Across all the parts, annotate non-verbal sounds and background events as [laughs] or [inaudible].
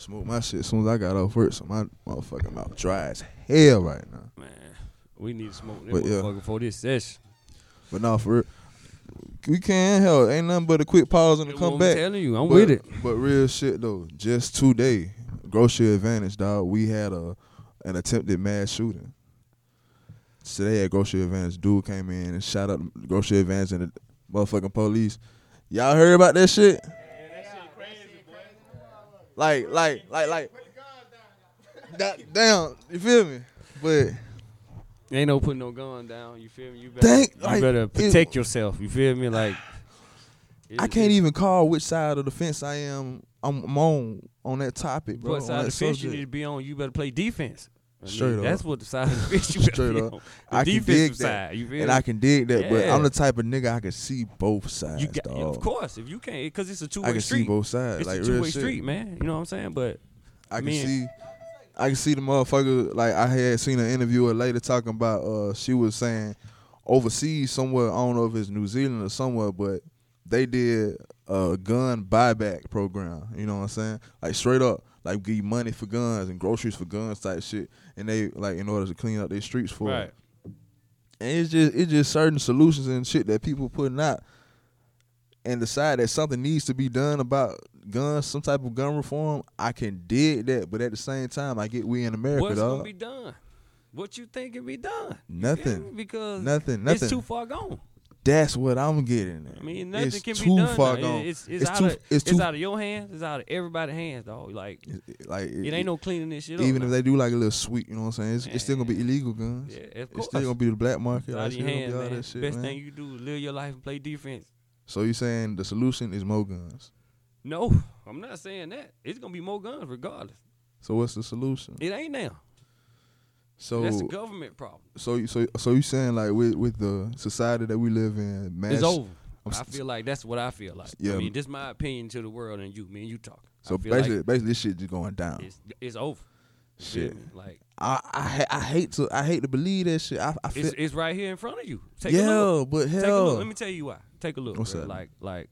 Smoke my shit as soon as I got off work, so my motherfucking mouth dry as hell right now. Man, we need to smoke that But, yeah. for this session. But no, for real, we can't help. Ain't nothing but a quick pause and a come back. I'm telling you, I'm but, with it. But real shit though, just today, grocery advantage, dog. We had a an attempted mass shooting. Today at grocery advantage, dude came in and shot up grocery advantage and the motherfucking police. Y'all heard about that shit? Like, like, like, like. That, damn, you feel me? But Ain't no putting no gun down. You feel me? You better, Thank- you like, better it- protect yourself. You feel me? Like [sighs] I can't even call which side of the fence I am. I'm, I'm on on that topic, bro. What side of the fence you need to be on? You better play defense. Straight up. That's what the side of the fence [laughs] you Straight up. on. The I can dig that. side. You feel and? I can dig that, but I'm the type of nigga I can see both sides. you got, dog. of course, if you can't, because it's a two way street. I can street. see both sides. It's like a two way street, man. You know what I'm saying? But I can see. I can see the motherfucker. Like I had seen an interview later talking about. Uh, she was saying overseas somewhere. I don't know if it's New Zealand or somewhere, but they did a gun buyback program. You know what I'm saying? Like straight up, like give you money for guns and groceries for guns type shit. And they like in order to clean up their streets for. it. And it's just it's just certain solutions and shit that people putting out and decide that something needs to be done about guns, some type of gun reform. I can dig that, but at the same time, I get we in America, what's gonna be done? What you think can be done? Nothing. because Nothing, nothing. it's too far gone. That's what I'm getting at. I mean, nothing it's can too be done. far gone. It's, it's, It's out too- of it's it's, out of your hands. It's out of everybody's hands, dog. Like like it ain't no cleaning this shit up. even now. if they do like a little sweet, you know what I'm saying? It's, it's still gonna be illegal guns. yeah, It's still gonna be the black market. Out of your hands, man. that shit, Best man. thing you do is live your life and play defense. So you're saying the solution is more guns? No, I'm not saying that. It's gonna be more guns regardless. So what's the solution? It ain't now. So That's a government problem. so you so so you saying like with with the society that we live in, mass it's over. I'm I feel like that's what I feel like. Yeah. I mean, this my opinion to the world and you, me and you talk. So basically, like basically, this shit just going down. it's it's over. You Shit. Like I, I I hate to I hate to believe that shit. I, I feel it's it's right here in front of you. Take a yeah, look. but Take a look. hell, Let me tell you why. Take a look. What's bro. that? Like like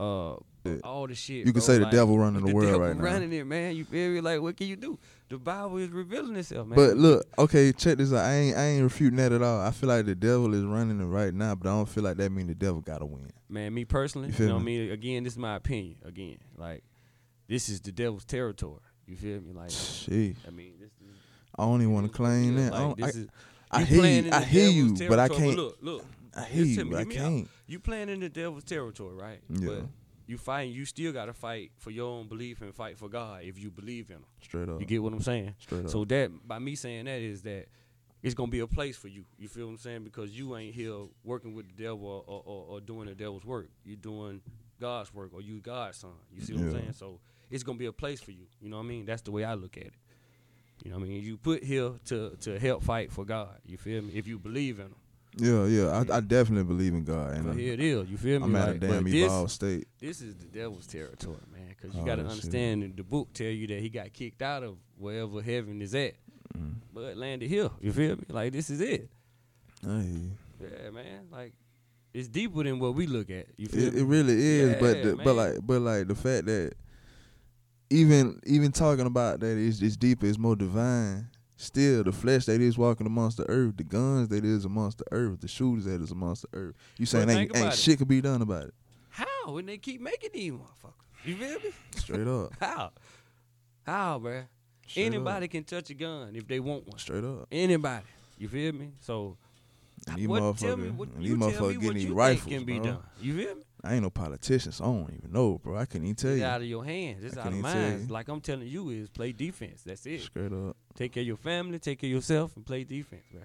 uh All the shit. you can bro, say the like, devil running the, the world right now. running it, man. You feel me? Like what can you do? The Bible is revealing itself, man. But look, okay, check this out. I ain't I ain't refuting that at all. I feel like the devil is running it right now, but I don't feel like that mean the devil gotta win. man, me personally, You you, feel know what I me? mean? Again, this is my opinion. Again, like this is the devil's territory. You feel me? Like Shit, I mean, this is I don't even want to claim that. I, like, don't, I, is I you hear you. I hear you, but I can't. Look, look. I hear you, but I me out. can't. You playing in the devil's territory, right? Yeah, But you fighting. You still got to fight for your own belief and fight for God if you believe in Him. straight up. You get what I'm saying? straight up. So that by me saying that is that it's gonna be a place for you. You feel what I'm saying? Because you ain't here working with the devil or, or, or, or doing the devil's work. You're doing God's work or you God's son. You see what I'm saying? So it's gonna be a place for you. You know what I mean? That's the way I look at it. You know what I mean? You put here to to help fight for God. You feel me? If you believe in Him. Yeah, yeah. I, I definitely believe in God, and So I'm, here it is. You feel me? I'm at a damn but evolved this, state. this is the devil's territory, man. Because you Oh, got to shit. understand that the book tell you that he got kicked out of wherever heaven is at, Mm. but landed here. You feel me? Like this is it. I. Yeah, man. Like it's deeper than what we look at. You feel It, me? it really is, but Yeah, the, but like but like the fact that even even talking about that is it's deeper, it's more divine. Still, the flesh that is walking amongst the earth, the guns that is amongst the earth, the shooters that is amongst the earth. You saying ain't ain't shit could be done about it? How when they keep making these motherfuckers? You feel me? Straight up, [laughs] How? How, bruh? Straight Anybody can touch a gun if they want one. straight up. Anybody. You feel me? So And these what, tell me what you these tell me motherfuckers getting these rifles, can be bro. done. You feel me? I ain't no politician, so I don't even know, bro. I couldn't even tell It's you. out of your hands. It's I out of mine. Like I'm telling you, is play defense. That's it. Straight up, Take care of your family, take care of yourself, and play defense, man.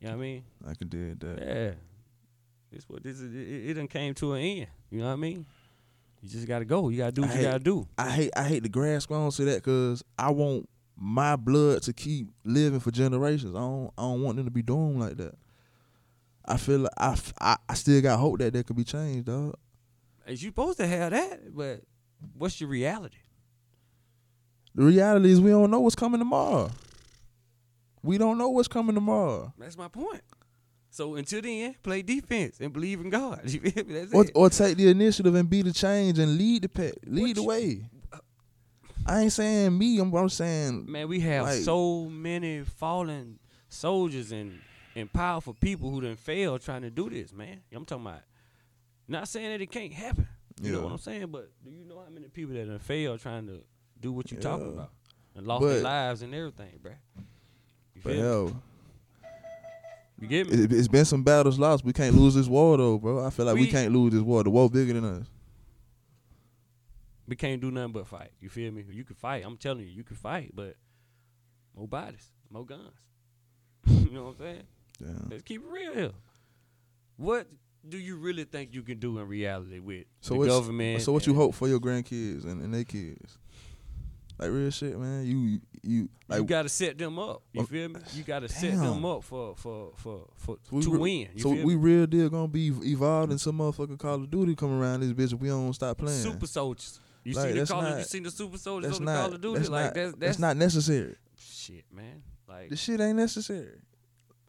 You know what I mean? I can do that. Yeah. This what this is. It, it, done came to an end. You know what I mean? You just gotta go. You gotta do what I you hate- gotta do. I hate I hate to grasp on to that because I want my blood to keep living for generations. I don't I don't want them to be doomed like that. I feel like I. I still got hope that that could be changed, dog. Is you supposed to have that? But what's your reality? The reality is we don't know what's coming tomorrow. We don't know what's coming tomorrow. That's my point. So until then, play defense and believe in God. You feel me? That's Or, it. or take the initiative and be the change and lead the pack, lead the you- way. Uh, I ain't saying me. I'm, I'm saying Man, we have Like- so many fallen soldiers and and powerful people who done failed trying to do this, man. I'm talking about. Not saying that it can't happen. You know what I'm saying? But do you know how many people that done failed trying to do what you talking about and lost their lives and everything, bro. You but feel me? hell, You get me? it, it's been some battles lost. We can't lose this war though, bro. I feel like we, We- can't lose this war. The war bigger than us. we can't do nothing but fight. You feel me? You can fight. I'm telling you, you can fight, but more bodies, more guns. [laughs] you know what I'm saying? Damn. Let's keep it real here. What do you really think you can do in reality with So the government? So what you hope for your grandkids and, and their kids? Like real shit, man. You you like you got to set them up. You Oh, feel me? You got to set them up for for for for to re- win. You so we real deal gonna be evolved in some motherfucking Call of Duty come around this bitch if we don't stop playing. super soldiers. You Like, see the Call of, you seen the super soldiers on the not Call of Duty? that's like not that's that's, that's not necessary. shit, man. Like The shit ain't necessary.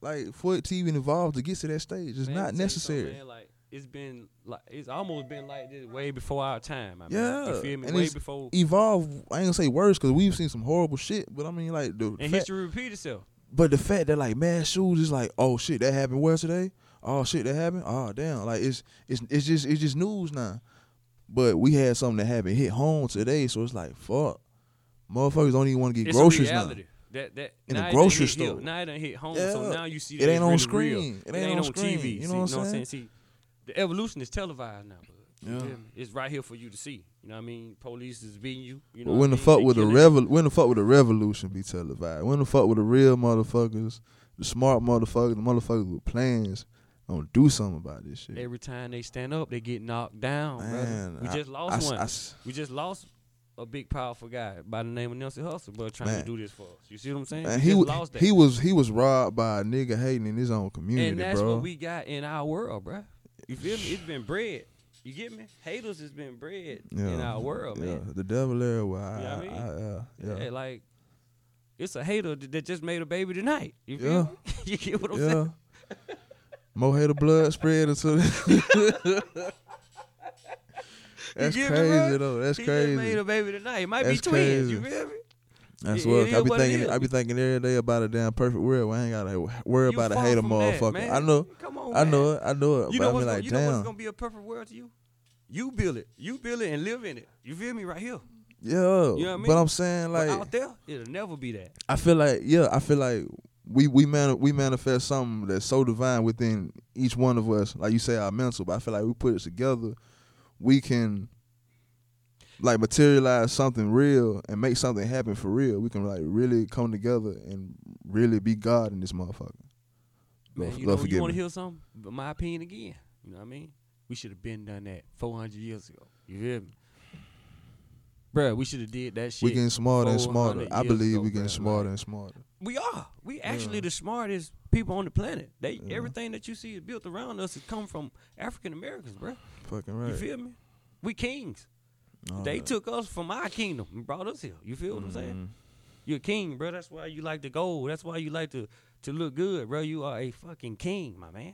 Like for it to even evolve to get to that stage, it's man, not tell you something, necessary. man, like it's been like it's almost been like this way before our time. I mean, Yeah, you feel me? and Way before. Evolve. I ain't gonna say worse because we've seen some horrible shit, but I mean like the And fact, history repeat itself. but the fact that like mass shoes is like, oh shit, that happened where today? Oh shit, that happened. Oh damn, like it's it's it's just it's just news now. But we had something that happened hit home today, so it's like fuck. Motherfuckers don't even want to get It's groceries now. That that In the now it done grocery hit store. Now it done hit home. Yeah. So now you see It ain't on really screen. Real. It ain't on screen. TV. You know See, what I'm I'm saying? See, the evolution is televised now. Bud. You Yeah. It's right here for you to see. You know what I mean? Police is beating you. You know what when the mean? fuck They with the killing revol when the fuck with the revolution be televised? When the fuck with the real motherfuckers, the smart motherfuckers, the motherfuckers with plans, gonna do something about this shit. Every time they stand up, they get knocked down. Man. We I- just lost s- one. I s- we just lost a big, powerful guy by the name of Nipsey Hussle, but trying Man. to do this for us. You see what I'm saying? Man, we he just wa- lost that. he was he was robbed by a nigga hating in his own community, and that's bro. what we got in our world, bruh. You feel me? It's been bred. You get me? Haters has been bred in our world, yeah, man. the devil I, You know what I I, mean? I, uh, yeah, Yeah, like it's a hater that just made a baby tonight. You feel Yeah. me? [laughs] you get what I'm yeah. saying? [laughs] More hater blood spread into. [laughs] That's get me, crazy though. That's he crazy. just made a baby tonight. It might That's be twins. You feel me? That's It- what I be what thinking. I be thinking every day about a damn perfect world. where I ain't gotta worry You about a hater from that, motherfucker. I know. Come on, I know it. I know it. You but know what's gonna, like, you know what's gonna be a perfect world to you? You build it. You build it and live in it. You feel me right here? Yeah. You know what I But mean? I'm saying But like out there, it'll never be that. I feel like yeah, I feel like we we man we manifest something that's so divine within each one of us. Like you say, our mental. But I feel like we put it together, we can like materialize something real and make something happen for real. We can like really come together and really be God in this motherfucker. Man, Lord, you Lord know, you want to me. hear something? But my opinion again. You know what I mean? We should have been done that 400 years ago. You feel me? Bruh, we should have did that shit. We getting smarter and smarter. I believe ago, we getting bruh. smarter Like, and smarter. We are. We actually Yeah. the smartest people on the planet. They Yeah. everything that you see is built around us has come from African Americans, bruh. Fucking right. You feel me? We kings. All they right. took us from our kingdom and brought us here. You feel what I'm saying? Mhm. You're a king, bro. That's why you like to go. That's why you like to to look good, bro. You are a fucking king, my man.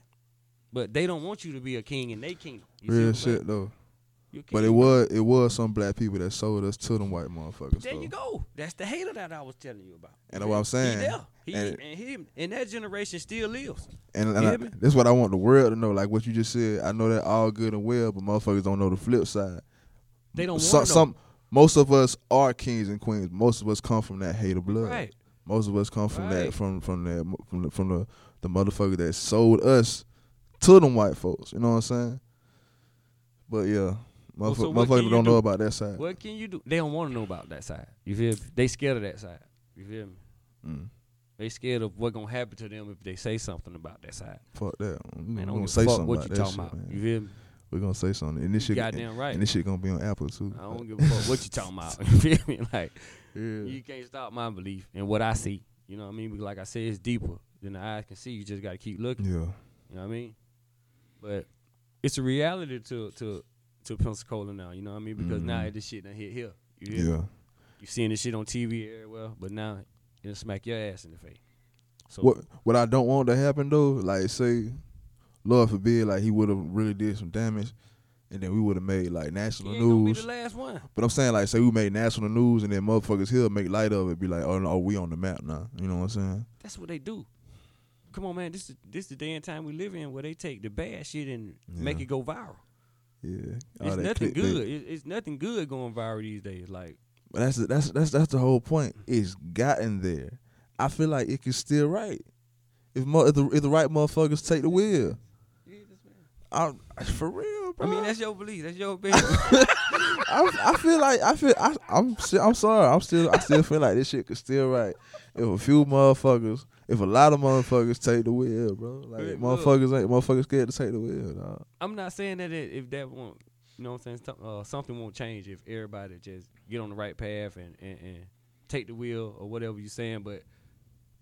But they don't want you to be a king in their kingdom. You Real what I'm saying? shit though. But it was it was some black people that sold us to them white motherfuckers. There you go. That's the hater that I was telling you about. And that's what I'm saying. He there. He, And- and, him and that generation still lives. And, and I, that's what I want the world to know. Like what you just said. I know that all good and well, but motherfuckers don't know the flip side. They don't want some most of us are kings and queens. Most of us come from that hater blood. Right. Most of us come from that from from that from the, from the the motherfucker that sold us to them white folks. You know what I'm saying? But yeah, Well, so motherfuckers don't do? know about that side. What can you do? They don't want to know about that side. You feel? me? They scared of that side. You feel me? Mm, They scared of what gonna happen to them if they say something about that side. fuck that. Man, don't gonna say fuck something what about you talking shit, about. man. You feel me? We're gonna say something, and this shit, Goddamn right. and this shit gonna be on Apple too. I don't give a fuck what you talking about. [laughs] You feel me? [laughs] Like Yeah. you can't stop my belief and what I see. You know what I mean? Because like I said, it's deeper than the eyes can see. You just gotta keep looking. Yeah. You know what I mean? But it's a reality to to to Pensacola now. You know what I mean? Because now Mhm. this shit done hit here. You hear me? Yeah. You seeing this shit on TV everywhere, but now it'll smack your ass in the face. So What what I don't want to happen though, like say, Lord forbid, like he would have really did some damage, and then we would have made like national ain't gonna be news. the last one. But I'm saying like, say we made national news, and then motherfuckers here make light of it, be like, oh no, we on the map now. You know what I'm saying? That's what they do. Come on, man. This is this the day and time we live in where they take the bad shit and make it go viral. Yeah, All It's nothing good. It, it's nothing good going viral these days. Like But that's the, that's that's that's the whole point. It's gotten there. I feel like it can still right if mo- if the, if the right motherfuckers take the wheel. I, for real, bro. I mean, that's your belief. That's your opinion. [laughs] I, I feel like I feel I, I'm I'm sorry. I'm still I still feel like this shit could still right if a few motherfuckers, if a lot of motherfuckers take the wheel, bro. Like Look. motherfuckers ain't motherfuckers scared to take the wheel, dog. I'm not saying that it, if that won't, you know what I'm saying, uh, something won't change if everybody just get on the right path and, and, and take the wheel or whatever you're saying. But,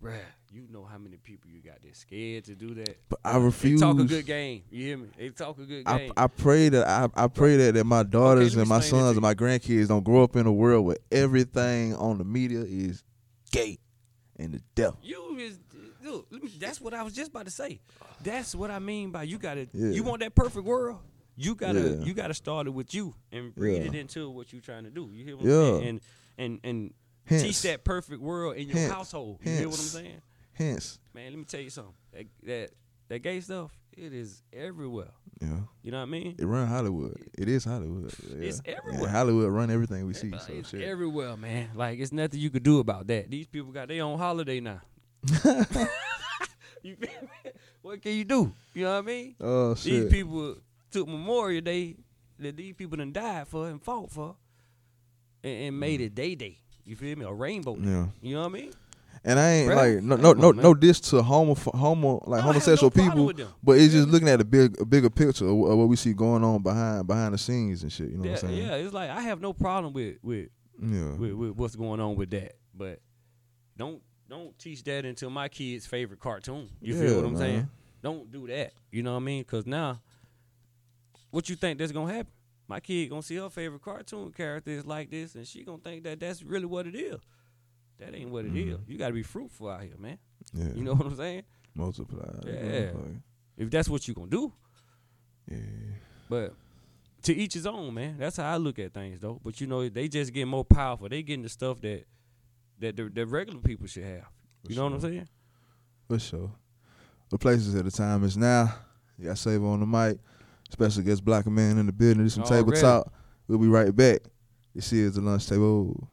bruh, you know how many people you got that's scared to do that. But I They refuse. talk a good game. You hear me? They talk a good game. I pray that I, I pray that, that my daughters me and my sons and my grandkids don't grow up in a world where everything on the media is gay and the devil. You is look. That's what I was just about to say. That's what I mean by you gotta. Yeah. You want that perfect world. You gotta. Yeah. You gotta start it with you and breed Yeah. it into what you're trying to do. You hear what I'm saying? And and and Hence, teach that perfect world in your Hence. household. You hear what I'm saying? hence, Man, let me tell you something. That that that gay stuff, it is everywhere. yeah, You know what I mean? it run Hollywood. It is Hollywood. Yeah. It's everywhere. Hollywood run everything we see. So it's shit. everywhere, man. Like it's nothing you could do about that. These people got their own holiday now. [laughs] [laughs] you feel me? What can you do? You know what I mean? oh shit. These people took Memorial Day that these people done died for and fought for, and, and made mm. it day day. You feel me? A rainbow. Yeah. You know what I mean? And I ain't Bruh, like no come no on, no no diss to homo homo like homosexual no people, but it's just looking at the big a bigger picture of, of what we see going on behind behind the scenes and shit. You know Yeah, what I'm saying? yeah. It's like I have no problem with with, Yeah. with with what's going on with that, but don't don't teach that into my kid's favorite cartoon. You feel what I'm man. saying? Don't do that. You know what I mean? Because now, what you think that's gonna happen? My kid gonna see her favorite cartoon character is like this, and she gonna think that that's really what it is. That ain't what it is. Mm-hmm. You gotta be fruitful out here, man. Yeah. You know what I'm saying? multiply. Yeah. motherfucker. If that's what you gonna do, Yeah. but to each his own, man. That's how I look at things, though. But you know, they just get more powerful. They getting the stuff that that the, the regular people should have. You know what I'm saying? For sure. The places at the time is now. You got Save on the mic. Special guest Blaka Man in the building. Do some Already. We'll be right back. This is the lunch table.